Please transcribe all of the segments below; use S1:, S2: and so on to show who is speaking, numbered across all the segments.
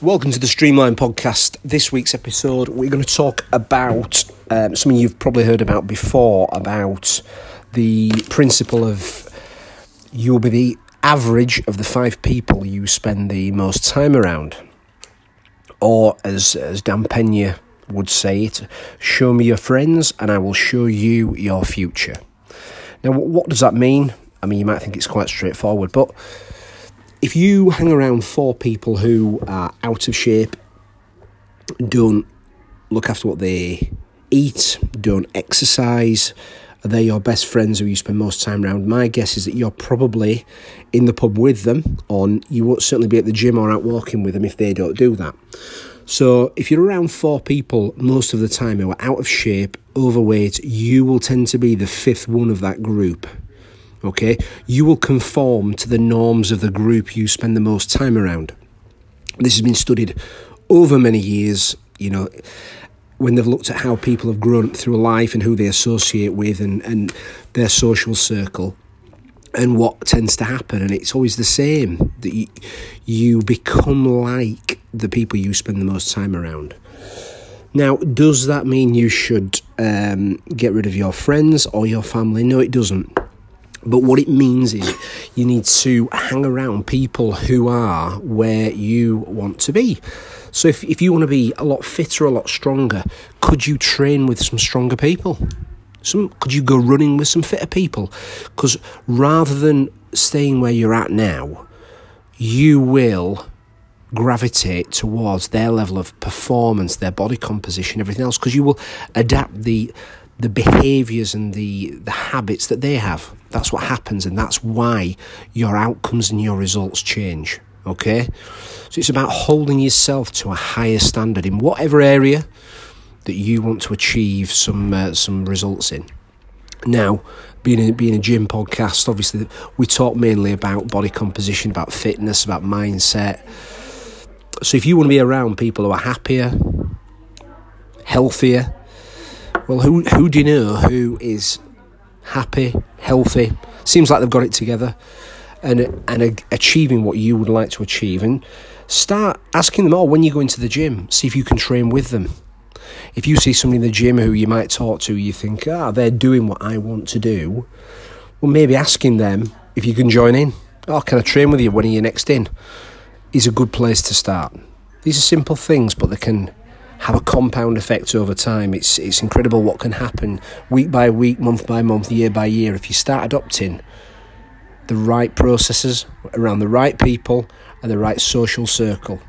S1: Welcome to the Streamline Podcast. This week's episode, we're going to talk about um, something you've probably heard about before about the principle of you'll be the average of the five people you spend the most time around. Or, as, as Dan Pena would say it, show me your friends and I will show you your future. Now, what does that mean? I mean, you might think it's quite straightforward, but if you hang around four people who are out of shape, don't look after what they eat, don't exercise, are they your best friends who you spend most time around? My guess is that you're probably in the pub with them, or you won't certainly be at the gym or out walking with them if they don't do that. So, if you're around four people most of the time who are out of shape, overweight, you will tend to be the fifth one of that group okay, you will conform to the norms of the group you spend the most time around. This has been studied over many years, you know, when they've looked at how people have grown up through life and who they associate with and, and their social circle and what tends to happen. And it's always the same that you, you become like the people you spend the most time around. Now, does that mean you should um, get rid of your friends or your family? No, it doesn't. But what it means is you need to hang around people who are where you want to be. So if, if you want to be a lot fitter, a lot stronger, could you train with some stronger people? Some could you go running with some fitter people? Because rather than staying where you're at now, you will gravitate towards their level of performance, their body composition, everything else, because you will adapt the the behaviors and the the habits that they have. That's what happens, and that's why your outcomes and your results change. Okay? So it's about holding yourself to a higher standard in whatever area that you want to achieve some uh, some results in. Now, being a, being a gym podcast, obviously we talk mainly about body composition, about fitness, about mindset. So if you want to be around people who are happier, healthier, well, who who do you know who is happy, healthy, seems like they've got it together, and and achieving what you would like to achieve, and start asking them all when you go into the gym. See if you can train with them. If you see somebody in the gym who you might talk to, you think, ah, they're doing what I want to do. Well, maybe asking them if you can join in. Oh, can I train with you? When are you next in? Is a good place to start. These are simple things, but they can have a compound effect over time. It's it's incredible what can happen week by week, month by month, year by year if you start adopting the right processes around the right people and the right social circle.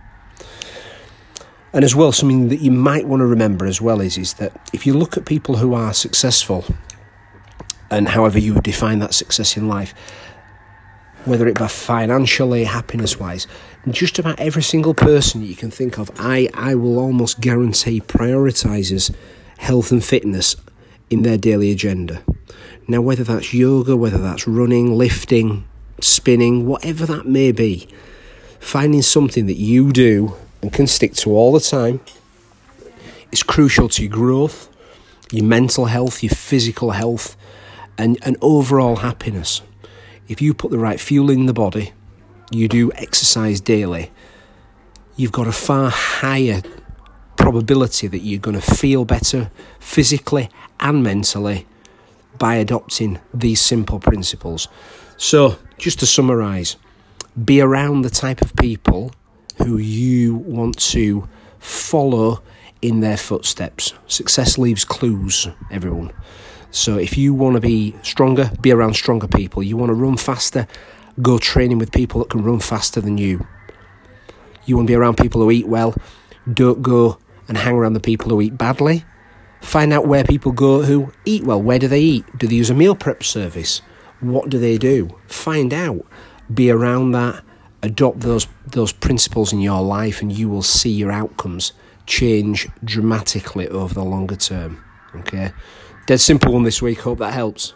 S1: And as well, something that you might want to remember as well is, is that if you look at people who are successful, and however you define that success in life, whether it be financially, happiness wise, just about every single person you can think of, I, I will almost guarantee prioritises health and fitness in their daily agenda. Now, whether that's yoga, whether that's running, lifting, spinning, whatever that may be, finding something that you do and can stick to all the time is crucial to your growth, your mental health, your physical health, and, and overall happiness. If you put the right fuel in the body, you do exercise daily, you've got a far higher probability that you're going to feel better physically and mentally by adopting these simple principles. So, just to summarize, be around the type of people who you want to follow in their footsteps. Success leaves clues, everyone. So, if you want to be stronger, be around stronger people. You want to run faster, go training with people that can run faster than you. You want to be around people who eat well. Don't go and hang around the people who eat badly. Find out where people go who eat well. Where do they eat? Do they use a meal prep service? What do they do? Find out. Be around that. Adopt those those principles in your life, and you will see your outcomes change dramatically over the longer term. Okay, dead simple one this week. Hope that helps.